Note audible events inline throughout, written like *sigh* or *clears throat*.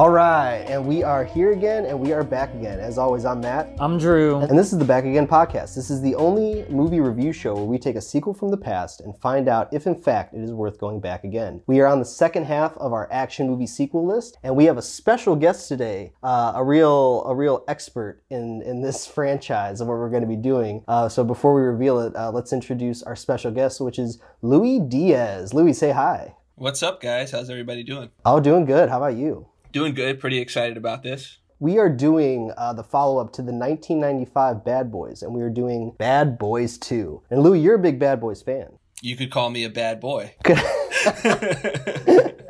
All right, and we are here again, and we are back again. As always, I'm Matt, I'm Drew. and this is the Back Again podcast. This is the only movie review show where we take a sequel from the past and find out if, in fact, it is worth going back again. We are on the second half of our action movie sequel list, and we have a special guest today, uh, a real, a real expert in in this *laughs* franchise of what we're going to be doing. Uh, so before we reveal it, uh, let's introduce our special guest, which is Louis Diaz. Louis, say hi. What's up, guys? How's everybody doing? Oh, doing good. How about you? Doing good. Pretty excited about this. We are doing uh, the follow up to the 1995 Bad Boys, and we are doing Bad Boys 2. And Lou, you're a big Bad Boys fan. You could call me a bad boy. *laughs* *laughs*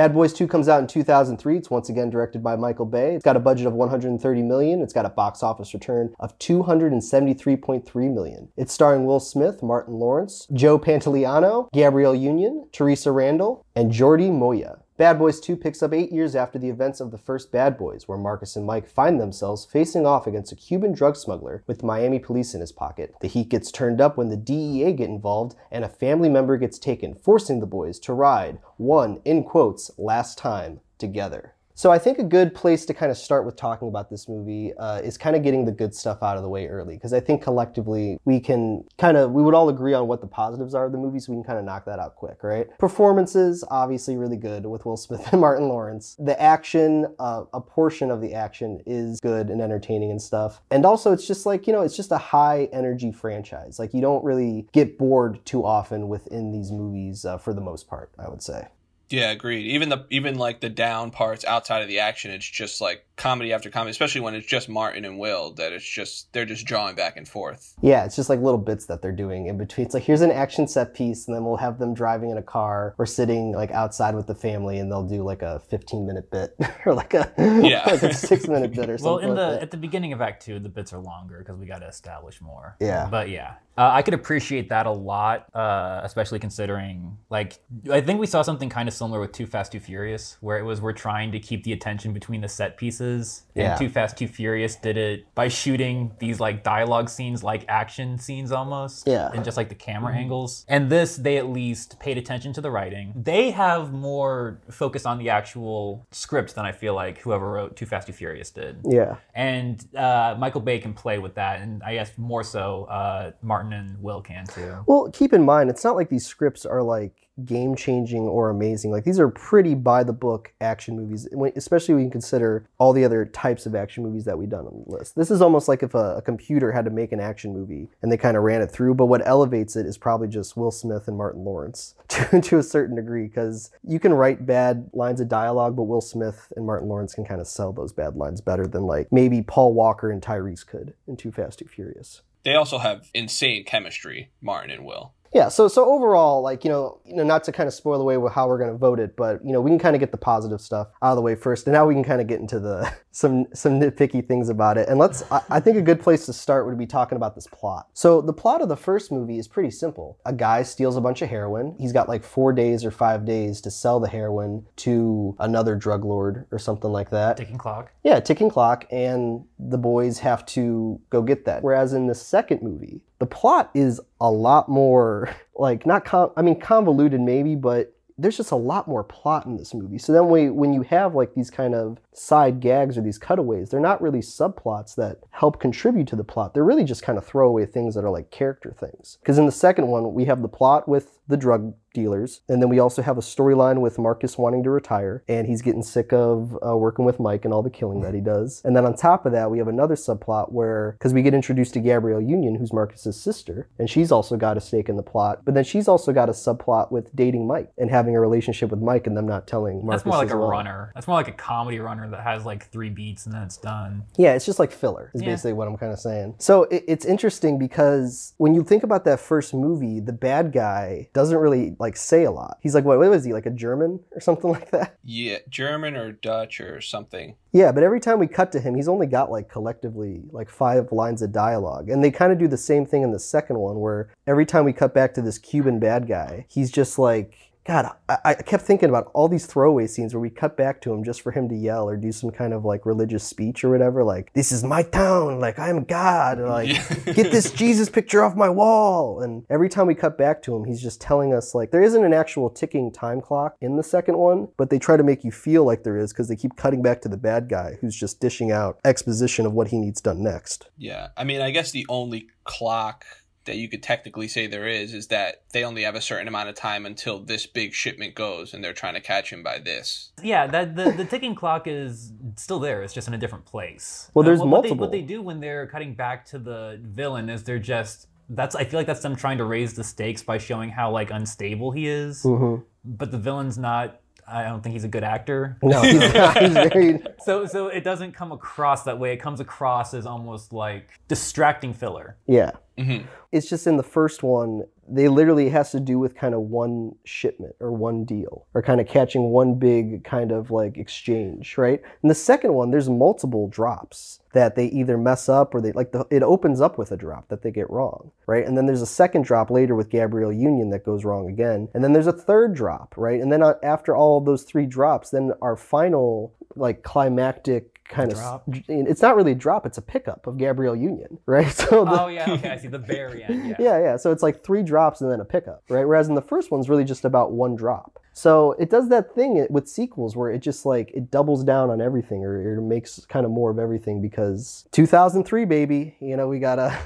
Bad Boys 2 comes out in 2003. It's once again directed by Michael Bay. It's got a budget of 130 million. It's got a box office return of 273.3 million. It's starring Will Smith, Martin Lawrence, Joe Pantoliano, Gabrielle Union, Theresa Randle, and Jordi Mollà. Bad Boys 2 picks up eight years after the events of the first Bad Boys, where Marcus and Mike find themselves facing off against a Cuban drug smuggler with Miami police in his pocket. The heat gets turned up when the DEA get involved and a family member gets taken, forcing the boys to ride one, in quotes, last time together. So I think a good place to kind of start with talking about this movie uh, is kind of getting the good stuff out of the way early, because I think collectively we can kind of we would all agree on what the positives are of the movie, so we can kind of knock that out quick, right? Performances obviously really good with Will Smith *laughs* and Martin Lawrence. The action, uh, a portion of the action is good and entertaining and stuff, and also it's just like you know it's just a high energy franchise. Like you don't really get bored too often within these movies uh, for the most part, I would say. Yeah, agreed. Even the even like the down parts outside of the action, it's just like comedy after comedy, especially when it's just Martin and Will that it's just they're just drawing back and forth. Yeah, it's just like little bits that they're doing in between. It's like here's an action set piece, and then we'll have them driving in a car or sitting like outside with the family, and they'll do like a 15 minute bit *laughs* or like a Yeah. *laughs* like a six minute bit or something. Well, in like the that. at the beginning of Act Two, the bits are longer because we got to establish more. Yeah. But yeah, uh, I could appreciate that a lot, uh, especially considering like I think we saw something kind of similar with Too Fast Too Furious, where it was we're trying to keep the attention between the set pieces, and Yeah. Too Fast Too Furious did it by shooting these like dialogue scenes, like action scenes almost, Yeah. and just like the camera angles. And this, they at least paid attention to the writing. They have more focus on the actual script than I feel like whoever wrote Too Fast Too Furious did. yeah. And uh, Michael Bay can play with that, and I guess more so uh, Martin and Will can too. Well, keep in mind, it's not like these scripts are like game changing or amazing. Like these are pretty by the book action movies, especially when you consider all the other types of action movies that we've done on the list. This is almost like if a, a computer had to make an action movie and they kind of ran it through. But what elevates it is probably just Will Smith and Martin Lawrence *laughs* to, to a certain degree, because you can write bad lines of dialogue, but Will Smith and Martin Lawrence can kind of sell those bad lines better than like maybe Paul Walker and Tyrese could in Too Fast, Too Furious. They also have insane chemistry, Martin and Will. Yeah, so so overall, like you know, you know, not to kind of spoil away with how we're going to vote it, but you know, we can kind of get the positive stuff out of the way first, and now we can kind of get into the *laughs* some some nitpicky things about it. And let's, I, I think a good place to start would be talking about this plot. So the plot of the first movie is pretty simple. A guy steals a bunch of heroin. He's got like four days or five days to sell the heroin to another drug lord or something like that. Ticking clock. Yeah, ticking clock, and the boys have to go get that. Whereas in the second movie, the plot is a lot more like not com- I mean convoluted maybe, but there's just a lot more plot in this movie. So then we, when you have like these kind of side gags or these cutaways, they're not really subplots that help contribute to the plot. They're really just kind of throwaway things that are like character things. Because in the second one, we have the plot with the drug dealers, and then we also have a storyline with Marcus wanting to retire, and he's getting sick of uh, working with Mike and all the killing that he does. And then on top of that, we have another subplot where, because we get introduced to Gabrielle Union, who's Marcus's sister, and she's also got a stake in the plot. But then she's also got a subplot with dating Mike and having a relationship with Mike, and them not telling Marcus. That's more like a well. runner. That's more like a comedy runner that has like three beats and then it's done. Yeah, it's just like filler, is Yeah. basically what I'm kind of saying. So it, it's interesting because when you think about that first movie, the bad guy doesn't really like say a lot. He's like, what, what was he, like a German or something *laughs* like that? Yeah, German or Dutch or something. Yeah, but every time we cut to him, he's only got like collectively like five lines of dialogue. And they kind of do the same thing in the second one, where every time we cut back to this Cuban bad guy, he's just like, God, I, I kept thinking about all these throwaway scenes where we cut back to him just for him to yell or do some kind of like religious speech or whatever, like, this is my town, like, I'm God, or like, *laughs* get this Jesus picture off my wall. And every time we cut back to him, he's just telling us, like, there isn't an actual ticking time clock in the second one, but they try to make you feel like there is because they keep cutting back to the bad guy who's just dishing out exposition of what he needs done next. Yeah, I mean, I guess the only clock that you could technically say there is is that they only have a certain amount of time until this big shipment goes, and they're trying to catch him by this. Yeah, that the, the ticking clock is still there. It's just in a different place. Well, there's what, what they- multiple. What they, do when they're cutting back to the villain is they're just that's I feel like that's them trying to raise the stakes by showing how like unstable he is. Mm-hmm. But the villain's not. I don't think he's a good actor. No, he's, *laughs* he's very. So so it doesn't come across that way. It comes across as almost like distracting filler. Yeah. Mhm. It's just in the first one, they literally it has to do with kind of one shipment or one deal or kind of catching one big kind of like exchange, right? In the second one, there's multiple drops that they either mess up or they like the, it opens up with a drop that they get wrong, right? And then there's a second drop later with Gabrielle Union that goes wrong again. And then there's a third drop, right? And then uh, after all of those three drops, then our final like climactic kind of Drop? it's not really a drop, it's a pickup of Gabrielle Union, right? *laughs* So the, Oh yeah, okay, see the very end. Yeah. yeah, yeah. So it's like three drops and then a pickup, right? Whereas in the first one's really just about one drop. So it does that thing with sequels where it just like it doubles down on everything or it makes kind of more of everything because 2003 baby, you know, we got to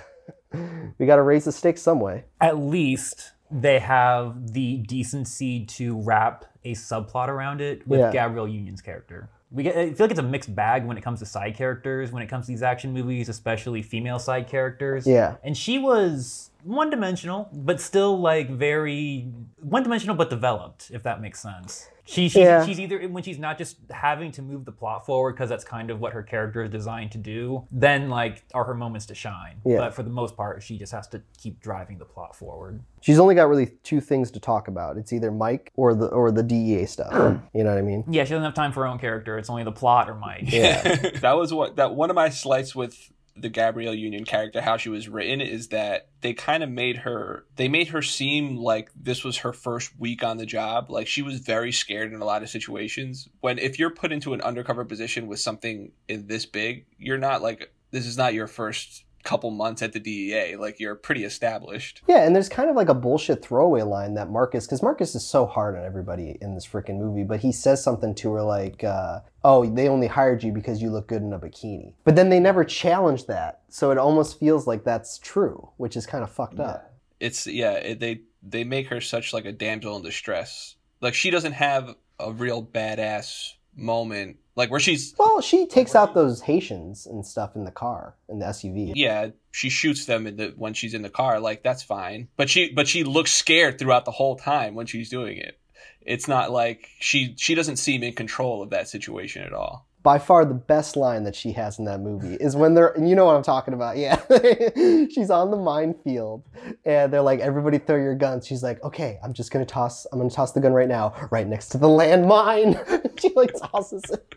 *laughs* we got to raise the stakes some way. At least they have the decency to wrap a subplot around it with Yeah. Gabrielle Union's character. We get, I feel like it's a mixed bag when it comes to side characters, when it comes to these action movies, especially female side characters. Yeah. And she was one dimensional, but still like very one dimensional but developed, if that makes sense. She, she's, Yeah. she's either when she's not just having to move the plot forward because that's kind of what her character is designed to do, then like are her moments to shine. Yeah. But for the most part, she just has to keep driving the plot forward. She's only got really two things to talk about. It's either Mike or the or the DEA stuff. *clears throat* you know what I mean? Yeah, she doesn't have time for her own character. It's only the plot or Mike. Yeah, *laughs* that was what that one of my slights with the Gabrielle Union character, how she was written, is that they kind of made her they made her seem like this was her first week on the job. Like she was very scared in a lot of situations. When if you're put into an undercover position with something in this big, you're not like this is not your first couple months at the DEA. Like you're pretty established. Yeah, and there's kind of like a bullshit throwaway line that Marcus, because Marcus is so hard on everybody in this freaking movie, but he says something to her like, uh, "Oh, they only hired you because you look good in a bikini." But then they never challenge that, so it almost feels like that's true, which is kind of fucked up. it's yeah it, they they make her such like a damsel in distress like she doesn't have a real badass moment like where she's Well, she takes out those Haitians and stuff in the car in the SUV. yeah she shoots them in the when she's in the car like that's fine but she but she looks scared throughout the whole time when she's doing it it's not like she she doesn't seem in control of that situation at all By far the best line that she has in that movie is when they're, and you know what I'm talking about, yeah. *laughs* She's on the minefield and they're like, everybody throw your guns. She's like, okay, I'm just gonna toss, I'm gonna toss the gun right now, right next to the landmine. *laughs* she like tosses it.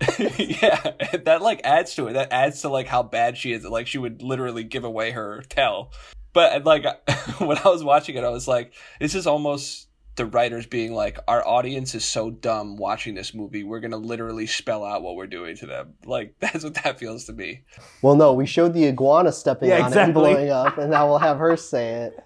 *laughs* yeah that like adds to it. That adds to like how bad she is. Like she would literally give away her tell. But like *laughs* when i was watching it i was like this is almost the writers being like our audience is so dumb watching this movie. We're gonna literally spell out what we're doing to them. Like *laughs* that's what that feels to me. Well, no, we showed the iguana stepping Yeah, on it and blowing up, and now we'll have her say it.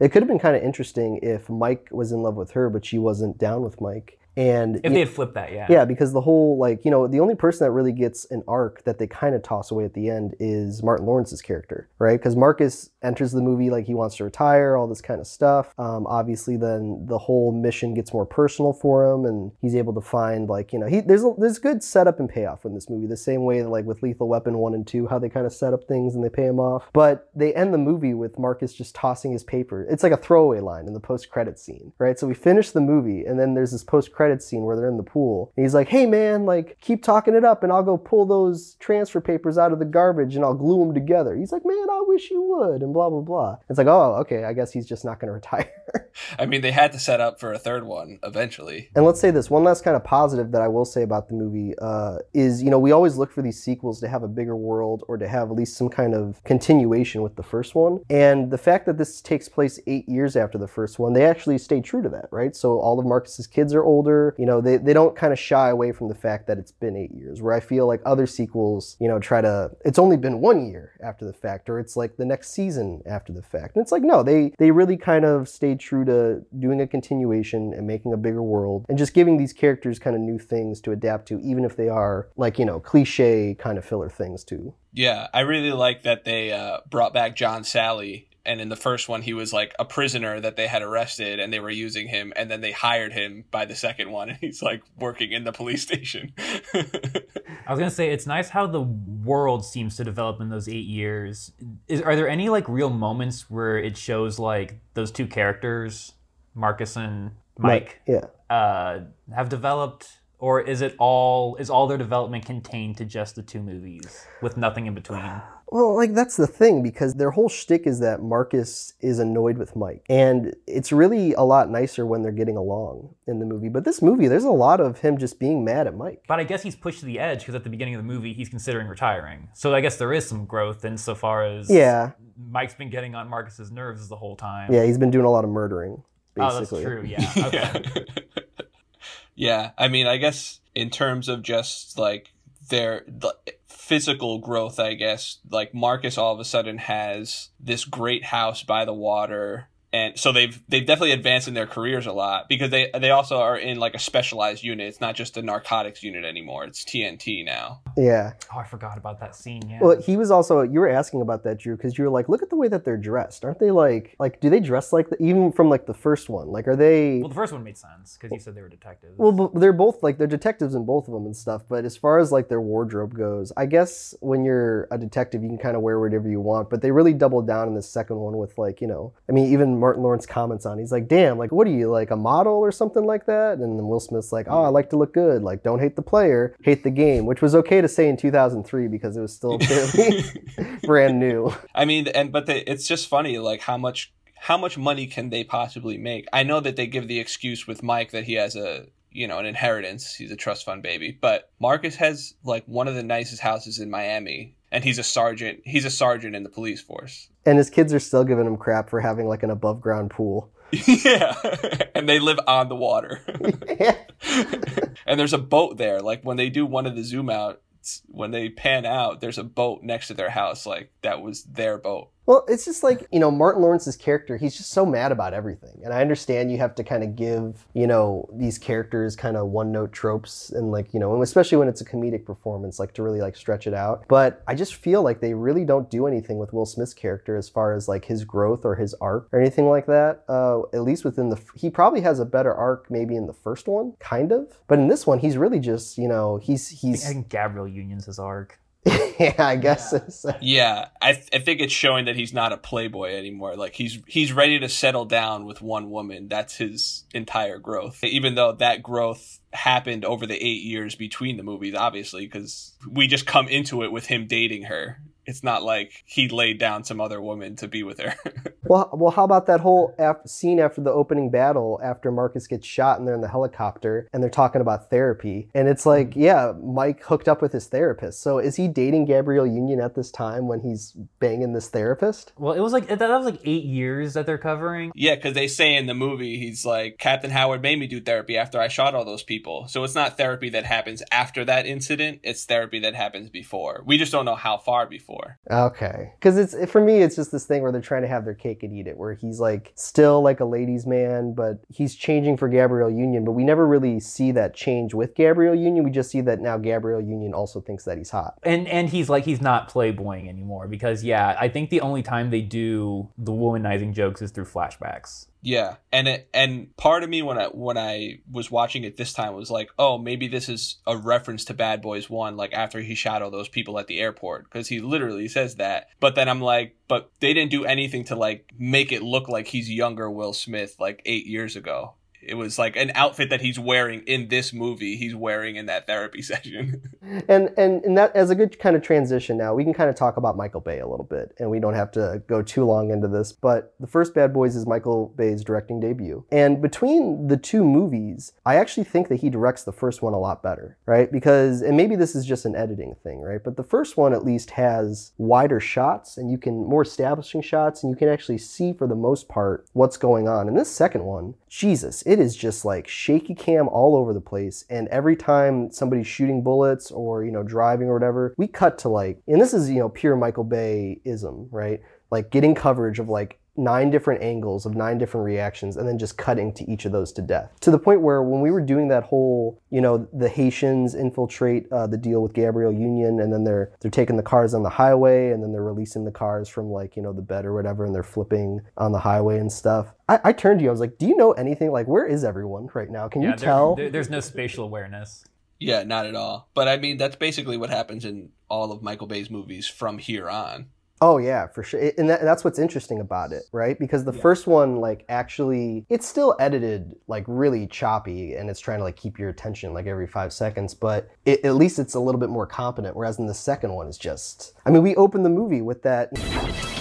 It could have been kind of interesting if Mike was in love with her, but she wasn't down with Mike. And If they had flipped that, yeah. Yeah, because the whole like you know the only person that really gets an arc that they kind of toss away at the end is Martin Lawrence's character, right? Because Marcus enters the movie like he wants to retire, all this kind of stuff. Um, obviously, then the whole mission gets more personal for him, and he's able to find like you know he there's a, there's good setup and payoff in this movie. The same way that like with Lethal Weapon one and two, how they kind of set up things and they pay him off. But they end the movie with Marcus just tossing his paper. It's like a throwaway line in the post credit scene, right? So we finish the movie, and then there's this post credit credit scene where they're in the pool. And he's like, "Hey man, like keep talking it up, and I'll go pull those transfer papers out of the garbage and I'll glue them together." He's like, "Man, I wish you would," and blah blah blah. It's like, oh, okay, I guess he's just not going *laughs* to retire. I mean, they had to set up for a third one eventually. And let's say this one last kind of positive that I will say about the movie uh, is, you know, we always look for these sequels to have a bigger world or to have at least some kind of continuation with the first one. And the fact that this takes place eight years after the first one, they actually stay true to that, right? So all of Marcus's kids are older. You know, they, they don't kind of shy away from the fact that it's been eight years, where I feel like other sequels, you know, try to, it's only been one year after the fact, or it's like the next season after the fact. And it's like, no, they, they really kind of stayed true to doing a continuation and making a bigger world and just giving these characters kind of new things to adapt to, even if they are like, you know, cliche kind of filler things too. Yeah, I really like that they uh, brought back John Sally. And in the first one, he was like a prisoner that they had arrested and they were using him. And then they hired him by the second one. *laughs* And he's like working in the police station. *laughs* I was gonna say it's nice how the world seems to develop in those eight years. Is are there any like real moments where it shows like those two characters, Marcus and Mike, Yeah. uh, have developed, or is it all is all their development contained to just the two movies with nothing in between? Well, like that's the thing because their whole shtick is that Marcus is annoyed with Mike, and it's really a lot nicer when they're getting along in the movie. But this movie, there's a lot of him just being mad at Mike. But I guess he's pushed to the edge because at the beginning of the movie he's considering retiring. So I guess there is some growth insofar as Yeah, Mike's been getting on Marcus's nerves the whole time. yeah, he's been doing a lot of murdering. Oh, that's true. Yeah. *laughs* Okay. *laughs* yeah, I mean, I guess in terms of just like their the physical growth, I guess like Marcus all of a sudden has this great house by the water. And so they've they've definitely advanced in their careers a lot because they they also are in like a specialized unit. It's not just a narcotics unit anymore. It's TNT now. Yeah. oh, I forgot about that scene. Yeah. Well, he was also. You were asking about that, Drew, because you were like, look at the way that they're dressed. Aren't they like like? Do they dress like the, even from like the first one? Like, are they? Well, the first one made sense because you said they were detectives. Well, but they're both like they're detectives in both of them and stuff. But as far as like their wardrobe goes, I guess when you're a detective, you can kind of wear whatever you want. But they really doubled down in the second one with like you know, I mean, even Martin Lawrence comments on. He's like, "Damn, like what are you like a model or something like that?" And then Will Smith's like, "Oh, I like to look good. Like don't hate the player, hate the game," which was okay to say in 2003 because it was still *laughs* fairly *laughs* brand new. I mean, and but they, it's just funny, like how much how much money can they possibly make? I know that they give the excuse with Mike that he has a you know an inheritance. He's a trust fund baby, but Marcus has like one of the nicest houses in Miami, and he's a sergeant. He's a sergeant in the police force. And his kids are still giving him crap for having like an above ground pool. *laughs* yeah, *laughs* and they live on the water. *laughs* and there's a boat there. Like when they do one of the zoom outs, when they pan out, there's a boat next to their house. Like that was their boat. Well, it's just like, you know, Martin Lawrence's character, he's just so mad about everything. And I understand you have to kind of give, you know, these characters kind of one note tropes and like, you know, and especially when it's a comedic performance, like to really like stretch it out. But I just feel like they really don't do anything with Will Smith's character as far as like his growth or his arc or anything like that. Uh, at least within the, he probably has a better arc maybe in the first one, kind of. But in this one, he's really just, you know, he's, I he's, think Gabrielle Union's his arc. *laughs* yeah, I guess. it's- uh, Yeah, I, th- I think it's showing that he's not a playboy anymore. Like he's he's ready to settle down with one woman. That's his entire growth. Even though that growth happened over the eight years between the movies, obviously, because we just come into it with him dating her. It's not like he laid down some other woman to be with her. *laughs* Well, well, how about that whole af- scene after the opening battle, after Marcus gets shot and they're in the helicopter and they're talking about therapy, and it's like, mm-hmm. yeah, Mike hooked up with his therapist. So is he dating Gabrielle Union at this time when he's banging this therapist? Well, it was like that was like eight years that they're covering. yeah, because they say in the movie he's like Captain Howard made me do therapy after I shot all those people. So it's not therapy that happens after that incident. It's therapy that happens before. We just don't know how far before. Okay, because it's for me, it's just this thing where they're trying to have their cake and eat it, where he's like still like a ladies' man, but he's changing for Gabrielle Union, but we never really see that change with Gabrielle Union. We just see that now Gabrielle Union also thinks that he's hot. And and he's like he's not playboying anymore because yeah, I think the only time they do the womanizing jokes is through flashbacks. Yeah, and it, and part of me when I when I was watching it this time was like, oh, maybe this is a reference to Bad Boys One, like after he shot all those people at the airport, because he literally says that. But then I'm like, but they didn't do anything to like make it look like he's younger Will Smith like eight years ago. It was like an outfit that he's wearing in this movie. He's wearing in that therapy *laughs* session. And and and that as a good kind of transition now, we can kind of talk about Michael Bay a little bit, and we don't have to go too long into this. But the first Bad Boys is Michael Bay's directing debut, and between the two movies, I actually think that he directs the first one a lot better, right? Because and maybe this is just an editing thing, right? But the first one at least has wider shots, and you can more establishing shots, and you can actually see for the most part what's going on. And this second one, Jesus, it is just like shaky cam all over the place. And every time somebody's shooting bullets or, you know, driving or whatever, we cut to like, and this is, you know, pure Michael Bay ism, right? Like getting coverage of like nine different angles of nine different reactions and then just cutting to each of those to death to the point where when we were doing that whole you know the haitians infiltrate uh, the deal with gabrielle union and then they're they're taking the cars on the highway and then they're releasing the cars from like you know the bed or whatever and they're flipping on the highway and stuff i, I turned to you i was like do you know anything like where is everyone right now can Yeah, you there- tell there- there's no spatial awareness. yeah, not at all. But I mean, that's basically what happens in all of Michael Bay's movies from here on. Oh yeah, for sure. And that, that's what's interesting about it, right? Because the first one, like, actually, it's still edited like really choppy, and it's trying to like keep your attention like every five seconds. But it, at least it's a little bit more competent. Whereas in the second one, it's just. I mean, we open the movie with that. *laughs*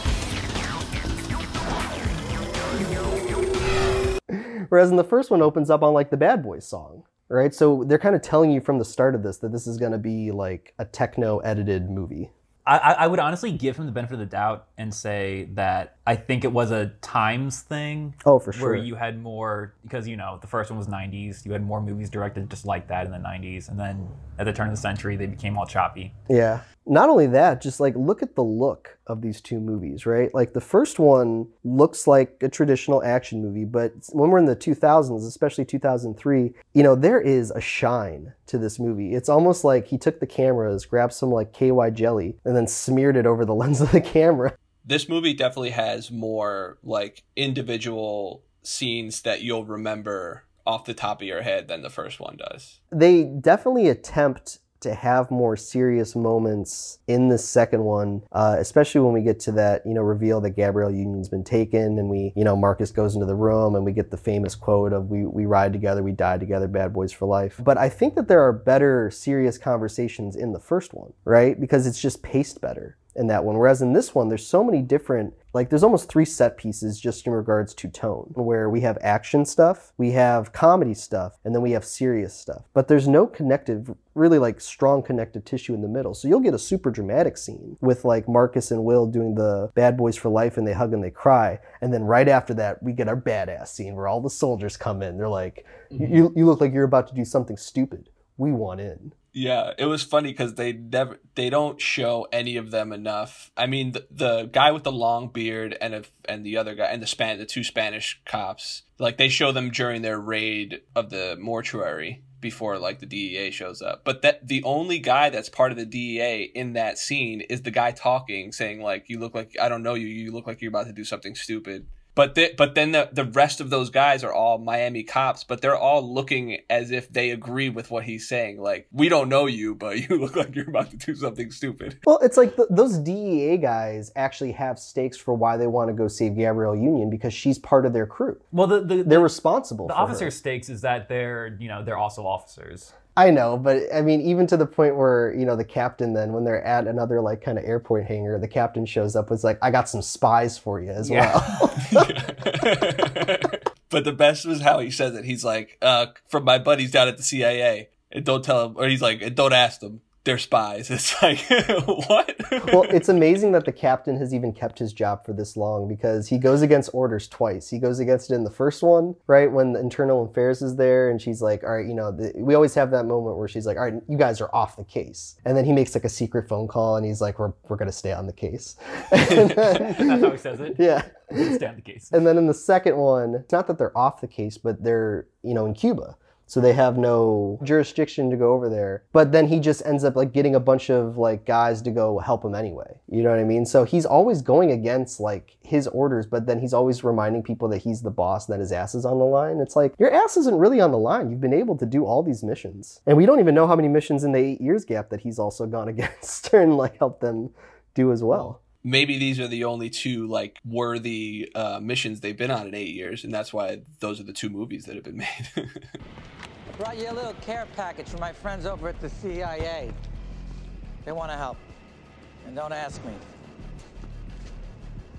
Whereas in the first one opens up on like the Bad Boys song, right? So they're kind of telling you from the start of this that this is going to be like a techno edited movie. I, I would honestly give him the benefit of the doubt and say that I think it was a times thing. Oh, for sure. Where you had more, because, you know, the first one was 90s. You had more movies directed just like that in the 90s. And then at the turn of the century, they became all choppy. Yeah. Not only that, just like look at the look of these two movies, right? Like the first one looks like a traditional action movie, but when we're in the 2000s, especially 2003, you know, there is a shine to this movie. It's almost like he took the cameras, grabbed some like KY jelly, and then smeared it over the *laughs* lens of the camera. This movie definitely has more like individual scenes that you'll remember off the top of your head than the first one does. They definitely attempt to have more serious moments in the second one, uh, especially when we get to that, you know, reveal that Gabrielle Union's been taken and we, you know, Marcus goes into the room and we get the famous quote of we, we ride together, we die together, bad boys for life. But I think that there are better serious conversations in the first one, right? Because it's just paced better in that one. Whereas in this one, there's so many different, like, there's almost three set pieces just in regards to tone, where we have action stuff, we have comedy stuff, and then we have serious stuff. But there's no connective, really like strong connective tissue in the middle. So you'll get a super dramatic scene with like Marcus and Will doing the bad boys for life and they hug and they cry. And then right after that, we get our badass scene where all the soldiers come in. They're like, you, mm-hmm. you look like you're about to do something stupid. We want in. Yeah, it was funny because they never they don't show any of them enough. I mean, the, the guy with the long beard and a, and the other guy and the span the two Spanish cops like they show them during their raid of the mortuary before like the DEA shows up. But that the only guy that's part of the DEA in that scene is the guy talking, saying like, "You look like I don't know you. You look like you're about to do something stupid." But the, but then the the rest of those guys are all Miami cops, but they're all looking as if they agree with what he's saying. Like, we don't know you, but *laughs* you look like you're about to do something stupid. Well, it's like th- those DEA guys actually have stakes for why they want to go save Gabrielle Union because she's part of their crew. Well, the, the, They're the, responsible the for her. officer stakes is that they're, you know, they're also officers. I know, but I mean, even to the point where you know the captain, then when they're at another like kind of airport hangar, the captain shows up. Was like, "I got some spies for you as Yeah. well." *laughs* but the best was how he says it. He's like, uh, from my buddies down at the CIA, and don't tell them, or he's like, and don't ask them. They're spies. *laughs* It's like, *laughs* what? well, it's amazing that the captain has even kept his job for this long because he goes against orders twice. He goes against it in the first one, right, when the internal affairs is there, and she's like, "All right, you know," the, we always have that moment where she's like, "All right, you guys are off the case," and then he makes like a secret phone call, and he's like, "We're we're gonna stay on the case." *laughs* Then- That's how he says it. yeah. Stand the case. And then in the second one, it's not that they're off the case, but they're, you know, in Cuba. So they have no jurisdiction to go over there. But then he just ends up like getting a bunch of like guys to go help him anyway. You know what I mean? So he's always going against like his orders, but then he's always reminding people that he's the boss and that his ass is on the line. It's like your ass isn't really on the line. You've been able to do all these missions. And we don't even know how many missions in the eight years gap that he's also gone *laughs* against and like helped them do as well. maybe these are the only two like worthy uh, missions they've been on in eight years, and that's why those are the two movies that have been made. *laughs* Brought you a little care package from my friends over at the CIA. They want to help. And don't ask me.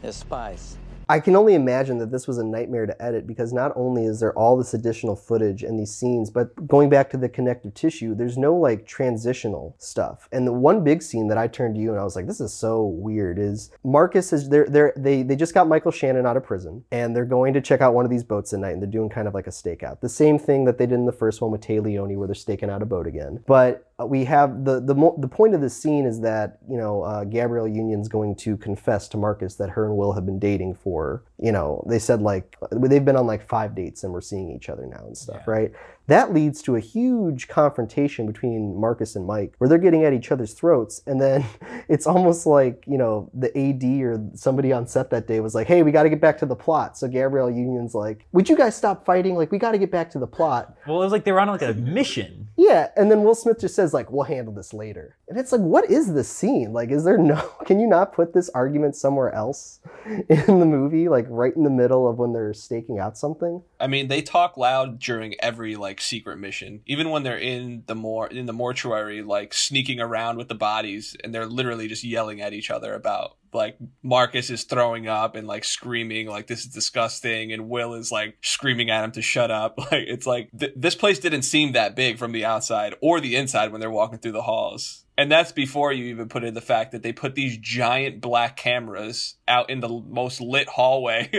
They're spies. I can only imagine that this was a nightmare to edit because not only is there all this additional footage and these scenes, but going back to the connective tissue, there's no like transitional stuff. And the one big scene that I turned to you and I was like, this is so weird is Marcus is they're, they're, they they just got Michael Shannon out of prison and they're going to check out one of these boats at night and they're doing kind of like a stakeout. The same thing that they did in the first one with Téa Leoni where they're staking out a boat again. But we have the the the point of this scene is that you know uh, Gabrielle Union's going to confess to Marcus that her and Will have been dating for you know they said like they've been on like five dates and we're seeing each other now and stuff Yeah. right that leads to a huge confrontation between Marcus and Mike where they're getting at each other's throats and then *laughs* it's almost like you know the AD or somebody on set that day was like hey we got to get back to the plot so Gabrielle Union's like would you guys stop fighting like we got to get back to the plot Well, it was like they were on like a mission. yeah, and then Will Smith just says like, "We'll handle this later," and it's like, what is this scene? Like, is there *laughs* no? Can you not put this argument somewhere else *laughs* in the movie, like right in the middle of when they're staking out something? I mean, they talk loud during every like secret mission, even when they're in the more in the mortuary, like sneaking around with the bodies, and they're literally just yelling at each other about like Marcus is throwing up and like screaming like this is disgusting, and Will is like screaming at him to shut up. *laughs* Like it's like th- this place didn't seem that big from the outside or the inside when they're walking through the halls. And that's before you even put in the fact that they put these giant black cameras out in the most lit hallway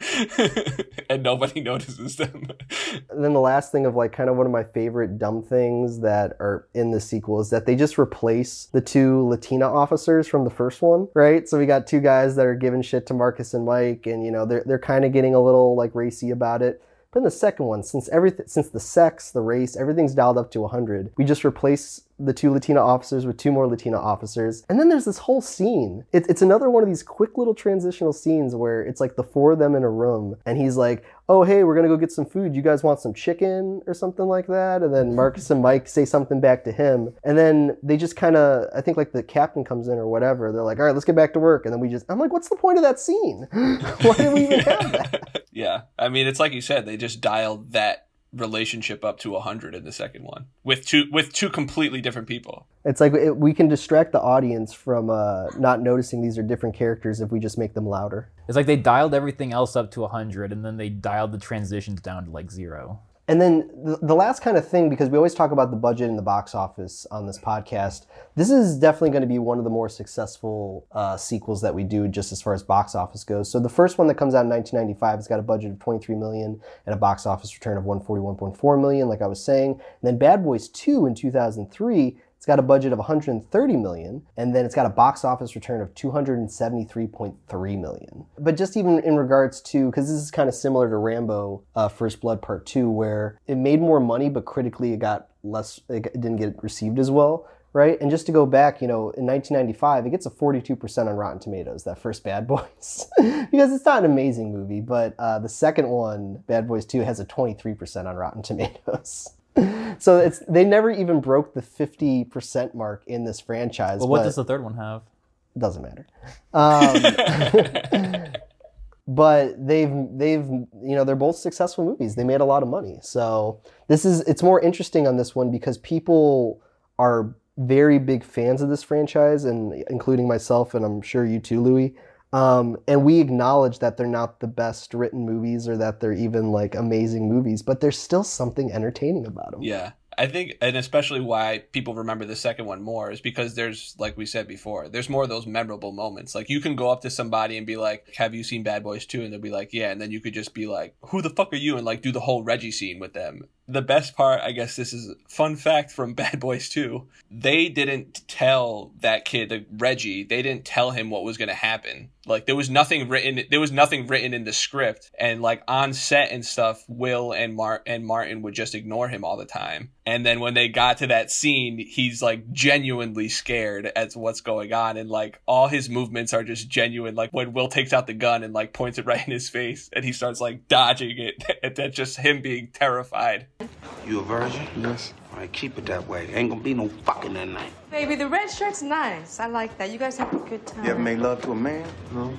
*laughs* and nobody notices them. And then the last thing of like kind of one of my favorite dumb things that are in the sequel is that they just replace the two Latina officers from the first one, right? So we got two guys that are giving shit to Marcus and Mike, and you know they're they're kind of getting a little like racy about it. But in the second one, since everything, since the sex, the race, everything's dialed up to 100, we just replace the two Latina officers with two more Latina officers. And then there's this whole scene. It, it's another one of these quick little transitional scenes where it's like the four of them in a room, and he's like, oh, hey, we're gonna go get some food. You guys want some chicken or something like that? And then Marcus and Mike say something back to him. And then they just kind of, I think like the captain comes in or whatever. They're like, all right, let's get back to work. And then we just, I'm like, what's the point of that scene? *laughs* Why do we even have that? *laughs* yeah. I mean, it's like you said, they just dialed that relationship up to 100 in the second one with two with two completely different people. It's like it, we can distract the audience from uh, not noticing these are different characters if we just make them louder. It's like they dialed everything else up to 100 and then they dialed the transitions down to like zero. And then the, the last kind of thing, because we always talk about the budget and the box office on this podcast, this is definitely going to be one of the more successful uh, sequels that we do just as far as box office goes. So the first one that comes out in 1995 has got a budget of 23 million and a box office return of 141.4 million, like I was saying. And then Bad Boys 2 in 2003 it's got a budget of 130 million, and then it's got a box office return of 273.3 million. But just even in regards to, because this is kind of similar to Rambo uh, First Blood Part 2, where it made more money, but critically it got less, it didn't get received as well. Right, and just to go back, you know, in 1995, it gets a 42% on Rotten Tomatoes. That first Bad *laughs* Boys, because it's not an amazing movie, but uh, the second one, Bad Boys 2, has a 23% on Rotten Tomatoes. So it's they never even broke the 50% mark in this franchise. Well, what does the third one have? doesn't matter. Um, *laughs* but they've they've you know they're both successful movies. They made a lot of money. So this is it's more interesting on this one because people are very big fans of this franchise, and including myself, and I'm sure you too, Louis. Um, and we acknowledge that they're not the best written movies or that they're even like amazing movies, but there's still something entertaining about them. Yeah. I think, and especially why people remember the second one more is because there's, like we said before, there's more of those memorable moments. Like you can go up to somebody and be like, "Have you seen Bad Boys 2? And they'll be like, "Yeah," and then you could just be like, "Who the fuck are you?" and like do the whole Reggie scene with them. The best part, I guess, this is fun fact from *laughs* Bad Boys 2. They didn't tell that kid, Reggie, they didn't tell him what was going to happen. Like there was nothing written. There was nothing written in the script, and like on set and stuff, Will and Mart and Martin would just ignore him all the time. And then when they got to that scene, he's like genuinely scared as what's going on, and like all his movements are just genuine. Like when Will takes out the gun and like points it right in his face, and he starts like dodging it, *laughs* and that's just him being terrified. You a virgin? Yes. All right, keep it that way. Ain't gonna be no fucking that night. Baby, the red shirt's nice. I like that. You guys have a good time. You ever made love to a man? No.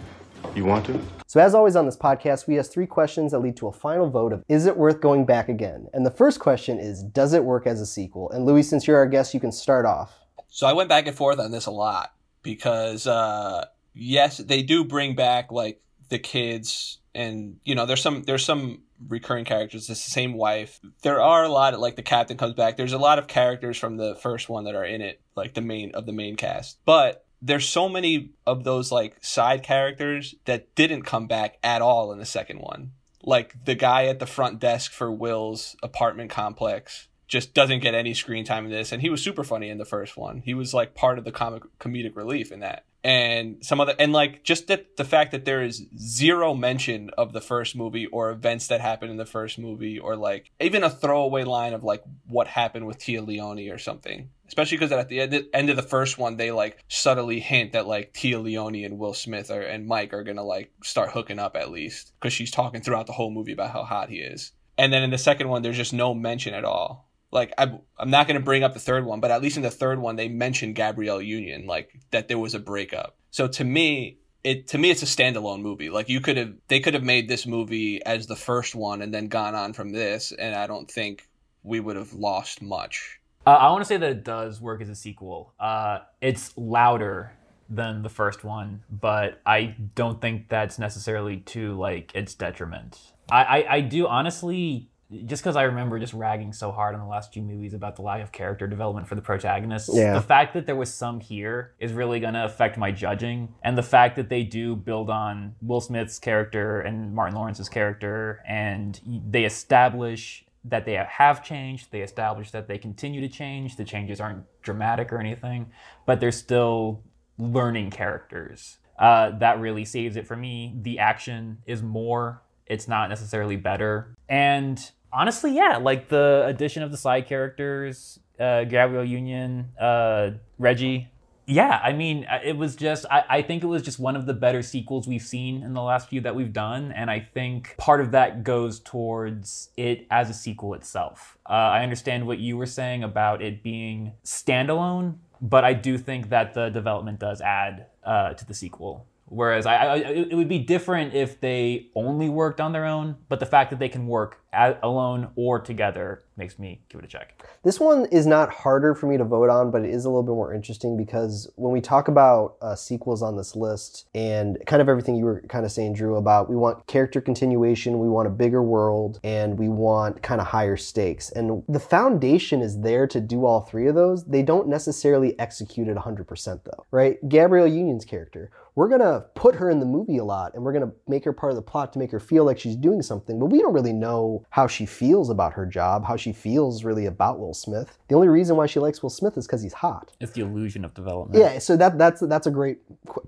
You want to? So, as always on this podcast, we ask three questions that lead to a final vote of is it worth going back again? And the first question is does it work as a sequel? And Louis, since you're our guest, you can start off. So I went back and forth on this a lot because uh yes, they do bring back like the kids and you know there's some there's some recurring characters it's the same wife. There are a lot of like the captain comes back. There's a lot of characters from the first one that are in it like the main of the main cast. But there's so many of those like side characters that didn't come back at all in the second one. Like the guy at the front desk for will's apartment complex just doesn't get any screen time in this. And he was super funny in the first one. He was like part of the comic comedic relief in that. And some other and like just that the fact that there is zero mention of the first movie or events that happened in the first movie or like even a throwaway line of like what happened with Téa Leoni or something. Especially because at the end, end of the first one they like subtly hint that like Téa Leoni and Will Smith are, and Mike are gonna like start hooking up at least. Because she's talking throughout the whole movie about how hot he is. And then in the second one there's just no mention at all like I, I'm not going to bring up the third one, but at least in the third one they mentioned Gabrielle Union, like that there was a breakup. So to me, it to me it's a standalone movie. Like you could have they could have made this movie as the first one and then gone on from this, and I don't think we would have lost much. Uh, I want to say that it does work as a sequel. Uh, it's louder than the first one, but I don't think that's necessarily to like its detriment. I, I, I do honestly just because I remember just ragging so hard on the last few movies about the lack of character development for the protagonists. Yeah. The fact that there was some here is really going to affect my judging. And the fact that they do build on Will Smith's character and Martin Lawrence's character, and they establish that they have changed, they establish that they continue to change. The changes aren't dramatic or anything, but they're still learning characters. Uh, that really saves it for me. The action is more it's not necessarily better. And honestly, yeah, like the addition of the side characters, uh, Gabrielle Union, uh, Reggie. Yeah, I mean, uh, it was just, I, I think it was just one of the better sequels we've seen in the last few that we've done. And I think part of that goes towards it as a sequel itself. Uh, I understand what you were saying about it being standalone, but I do think that the development does add uh, to the sequel. Whereas I, I, it would be different if they only worked on their own, but the fact that they can work alone or together makes me give it a check. This one is not harder for me to vote on, but it is a little bit more interesting because when we talk about uh, sequels on this list and kind of everything you were kind of saying, Drew, about we want character continuation, we want a bigger world, and we want kind of higher stakes. And the foundation is there to do all three of those. They don't necessarily execute it 100% though, right? Gabrielle Union's character we're gonna put her in the movie a lot and we're gonna make her part of the plot to make her feel like she's doing something, but we don't really know how she feels about her job, how she feels really about Will Smith. The only reason why she likes Will Smith is because he's hot. It's the illusion of development. Yeah, so that that's that's a great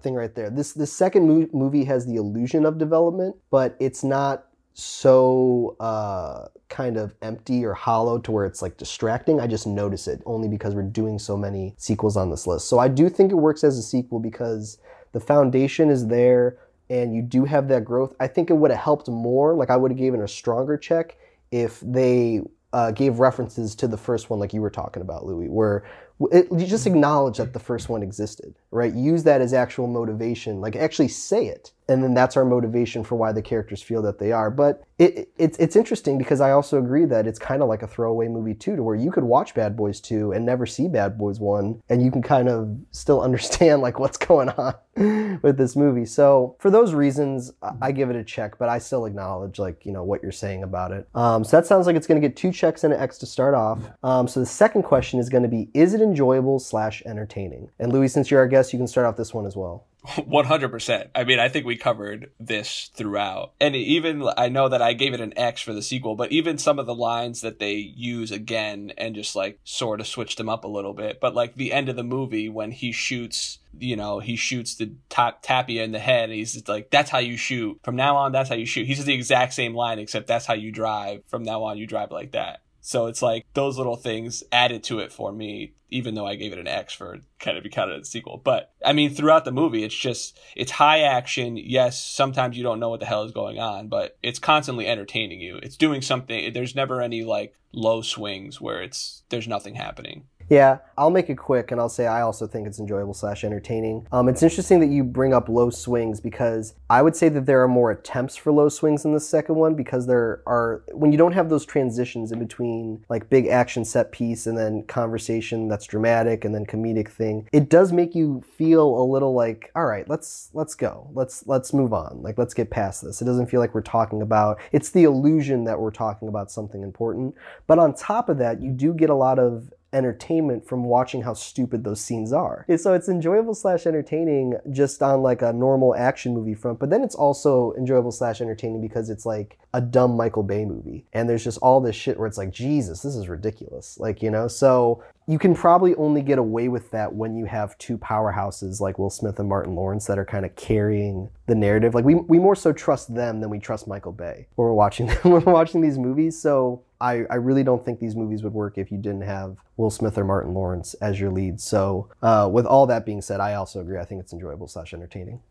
thing right there. This this second mo- movie has the illusion of development, but it's not so uh, kind of empty or hollow to where it's like distracting. I just notice it only because we're doing so many sequels on this list. So I do think it works as a sequel because the foundation is there and you do have that growth. I think it would have helped more. Like I would have given a stronger check if they uh, gave references to the first one, like you were talking about, Louis, where it, you just acknowledge that the first one existed, right? Use that as actual motivation, like actually say it, and then that's our motivation for why the characters feel that they are. But it, it's it's interesting because I also agree that it's kind of like a throwaway movie too, to where you could watch Bad Boys two and never see Bad Boys one, and you can kind of still *laughs* understand like what's going on *laughs* with this movie. So for those reasons, I give it a check, but I still acknowledge like you know what you're saying about it. Um, so that sounds like it's going to get two checks and an X to start off. Um, so the second question is going to be: Is it enjoyable slash entertaining? And Louis, since you're our guest, you can start off this one as well. 100%. I mean, I think we covered this throughout. And even, I know that I gave it an X for the sequel, but even some of the lines that they use again and just like sort of switched them up a little bit. But like the end of the movie when he shoots, you know, he shoots the top Tapia in the head and he's like, that's how you shoot. From now on, that's how you shoot. He says the exact same line, except that's how you drive. From now on, you drive like that. So it's like those little things added to it for me, even though I gave it an X for kind of be counted as a sequel. But I mean, throughout the movie, it's just it's high action. Yes, sometimes you don't know what the hell is going on, but it's constantly entertaining you. It's doing something. There's never any like low swings where it's there's nothing happening. Yeah, I'll make it quick and I'll say I also think it's enjoyable slash entertaining. Um, it's interesting that you bring up low swings because I would say that there are more attempts for low swings in the second one because there are when you don't have those transitions in between like big action set piece and then conversation that's dramatic and then comedic thing, it does make you feel a little like, all right, let's let's go. Let's let's move on. Like let's get past this. It doesn't feel like we're talking about it's the illusion that we're talking about something important. But on top of that, you do get a lot of entertainment from watching how stupid those scenes are. So it's enjoyable slash entertaining just on like a normal action movie front, but then it's also enjoyable slash entertaining because it's like a dumb Michael Bay movie. And there's just all this shit where it's like, Jesus, this is ridiculous. Like, you know, so you can probably only get away with that when you have two powerhouses like Will Smith and Martin Lawrence that are kind of carrying the narrative. Like we, we more so trust them than we trust Michael Bay when we're watching *laughs* when we're watching these movies. So I, I really don't think these movies would work if you didn't have Will Smith or Martin Lawrence as your leads. So uh, with all that being said, I also agree. I think it's enjoyable slash entertaining.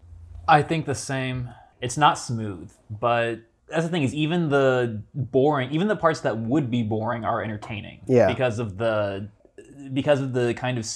I think the same. It's not smooth, but that's the thing is even the boring, even the parts that would be boring are entertaining. Yeah. Because of the because of the kind of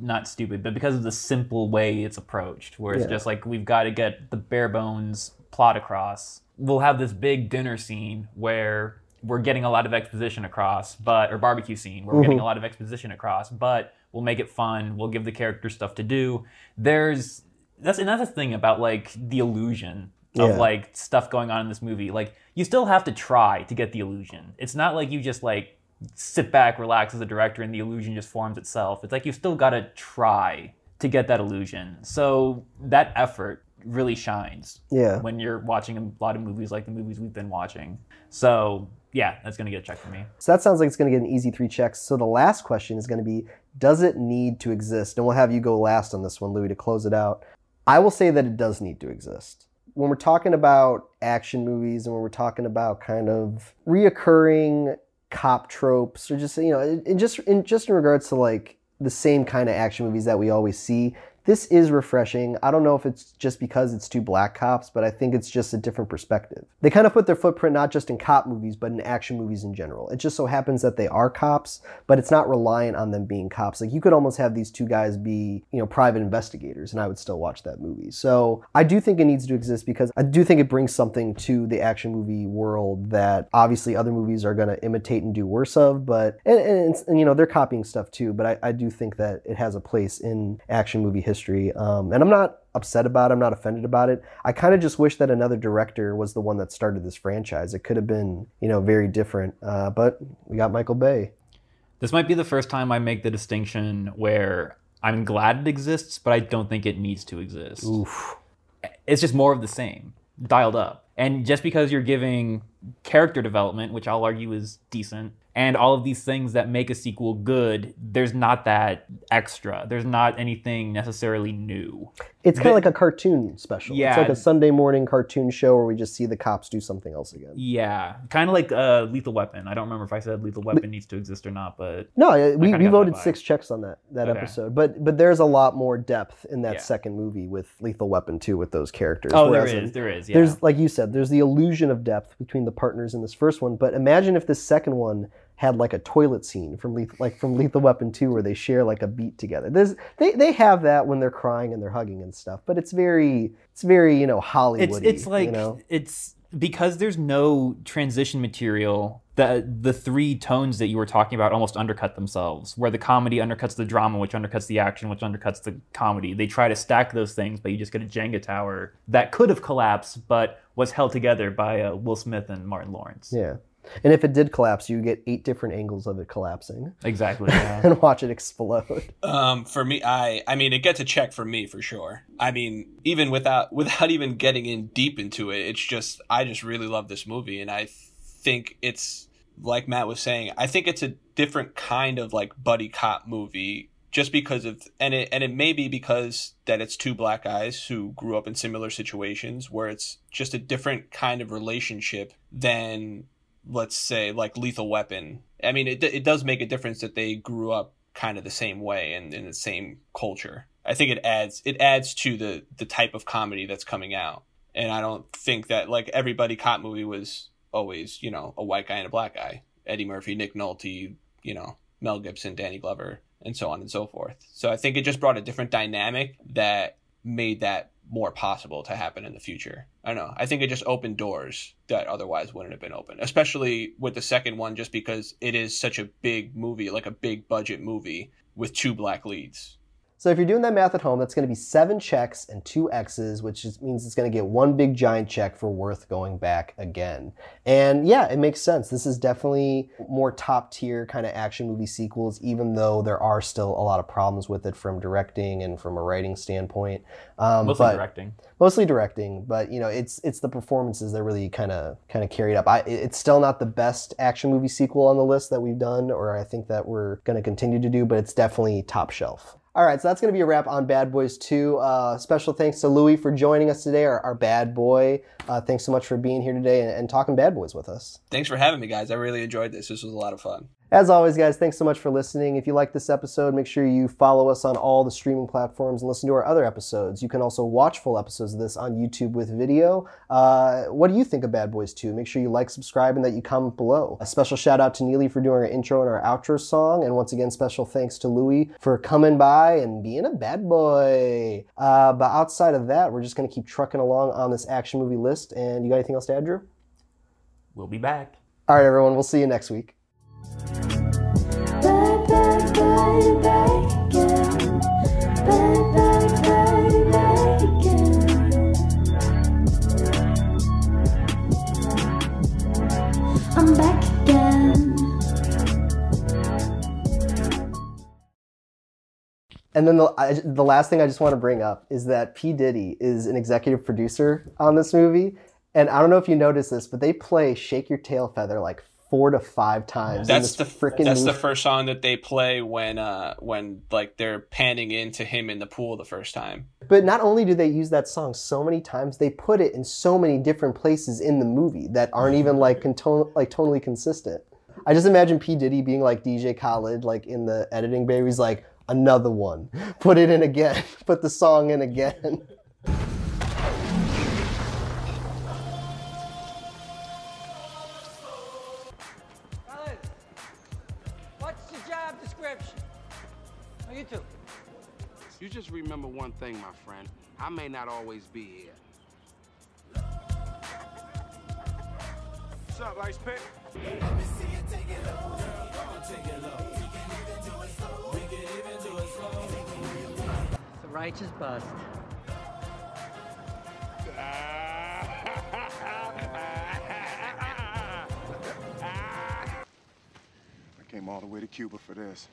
not stupid, but because of the simple way it's approached, where it's Yeah. just like we've got to get the bare bones plot across. We'll have this big dinner scene where we're getting a lot of exposition across, but or barbecue scene we're getting mm-hmm. a lot of exposition across, but we'll make it fun. We'll give the characters stuff to do. There's that's the thing about like the illusion of Yeah. like stuff going on in this movie. Like you still have to try to get the illusion. It's not like you just like sit back, relax as a director, and the illusion just forms itself. It's like you've still got to try to get that illusion. So that effort really shines Yeah. when you're watching a lot of movies like the movies we've been watching. So yeah, that's gonna get a check for me. So that sounds like it's going to get an easy three checks. So the last question is going to be Does it need to exist? And we'll have you go last on this one, Louis, to close it out. I will say that it does need to exist. When we're talking about action movies and when we're talking about kind of reoccurring cop tropes or just, you know, in, in just, in, just in regards to like the same kind of action movies that we always see, this is refreshing. I don't know if it's just because it's two black cops, but I think it's just a different perspective. They kind of put their footprint not just in cop movies, but in action movies in general. It just so happens that they are cops, but it's not reliant on them being cops. Like you could almost have these two guys be, you know, private investigators, and I would still watch that movie. So I do think it needs to exist because I do think it brings something to the action movie world that obviously other movies are going to imitate and do worse of. But and, and, and, you know they're copying stuff too. But I, I do think that it has a place in action movie history. Um, and I'm not upset about it. I'm not offended about it. I kind of just wish that another director was the one that started this franchise. It could have been you know very different. Uh, but we got Michael Bay. This might be the first time I make the distinction where I'm glad it exists, but I don't think it needs to exist. Oof. It's just more of the same, dialed up. And just because you're giving character development, which I'll argue is decent, and all of these things that make a sequel good, there's not that extra. There's not anything necessarily new. It's kind of like a cartoon special. Yeah, It's like a Sunday morning cartoon show where we just see the cops do something else again. Yeah, kind of like uh, Lethal Weapon. I don't remember if I said Lethal Weapon needs to exist or not, but No, we, we voted six checks on that that Okay. episode, but but there's a lot more depth in that Yeah. second movie with Lethal Weapon too, with those characters. oh, there is, in- there is. Yeah. There's like you said, there's the illusion of depth between the partners in this first one. But imagine if this second one had like a toilet scene from Lethal, like from Lethal Weapon 2 where they share like a beat together. There's they they have that when they're crying and they're hugging and stuff, but it's very it's very, you know, Hollywood. it's it's like you know? it's because there's no transition material the the three tones that you were talking about almost undercut themselves where the comedy undercuts the drama which undercuts the action which undercuts the comedy they try to stack those things but you just get a jenga tower that could have collapsed but was held together by uh, will smith and martin lawrence Yeah. And if it did collapse, you get eight different angles of it collapsing exactly *laughs* yeah. and watch it explode. Um, for me, I I mean, it gets a check for me for sure. I mean, even without *laughs* without even getting in deep into it, it's just I just really love this movie, and I think it's like Matt was saying. I think it's a different kind of like buddy cop movie, just because of and it and it may be because that it's two black guys who grew up in similar situations, where it's just a different kind of relationship than let's say like Lethal Weapon. I mean, it it does make a difference that they grew up kind of the same way and in the same culture. I think it adds it adds to the the type of comedy that's coming out. And I don't think that like everybody cop movie was always, you know, a white guy and a black guy. Eddie Murphy, Nick Nolte, you know, Mel Gibson, Danny Glover, and so on and so forth. So I think it just brought a different dynamic that made that more possible to happen in the future. I don't know. I think it just opened doors that otherwise wouldn't have been open, especially with the second one, just because it is such a big movie, like a big budget movie with two black leads. So if you're doing that math at home, that's going to be seven checks and two X's, which just means it's going to get one big giant check for worth going back again. And yeah, it makes sense. This is definitely more top tier kind of action movie sequels, even though there are still a lot of problems with it from directing and from a writing standpoint. Um, Mostly but- directing. mostly directing but you know it's it's the performances that really kind of kind of carried up I, it's still not the best action movie sequel on the list that we've done or i think that we're going to continue to do but it's definitely top shelf all right, so that's going to be a wrap on Bad Boys 2. Uh, special thanks to Louis for joining us today, our, our bad boy. Uh, thanks so much for being here today and, and talking Bad Boys with us. Thanks for having me, guys. I really enjoyed this. This was a lot of fun. As always, guys, thanks so much for listening. If you like this episode, make sure you follow us on all the streaming platforms and listen to our other episodes. You can also watch full episodes of this on YouTube with video. Uh, what do you think of Bad Boys 2? Make sure you like, subscribe, and that you comment below. A special shout out to Neely for doing our intro and our outro song. And once again, special thanks to Louie for coming by and being a bad boy. Uh, but outside of that, we're just going to keep trucking along on this action movie list. And you got anything else to add, Drew? We'll be back. All right, everyone, we'll see you next week. And then the, I, the last thing I just want to bring up is that P. Diddy is an executive producer on this movie. And I don't know if you noticed this, but they play Shake Your Tail Feather like four to five times. That's the freaking that's the first song that they play when uh when like they're panning into him in the pool the first time. But not only do they use that song so many times, they put it in so many different places in the movie that aren't even like conton- like totally consistent. I just imagine P Diddy being like DJ Khaled, like in the editing bay. He's like, another one, *laughs* put it in again, *laughs* put the song in again. *laughs* remember one thing, my friend. I may not always be here. What's up, Ice Pick? It's a righteous bust. *laughs* I came all the way to Cuba for this.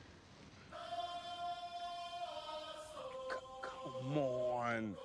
Come on.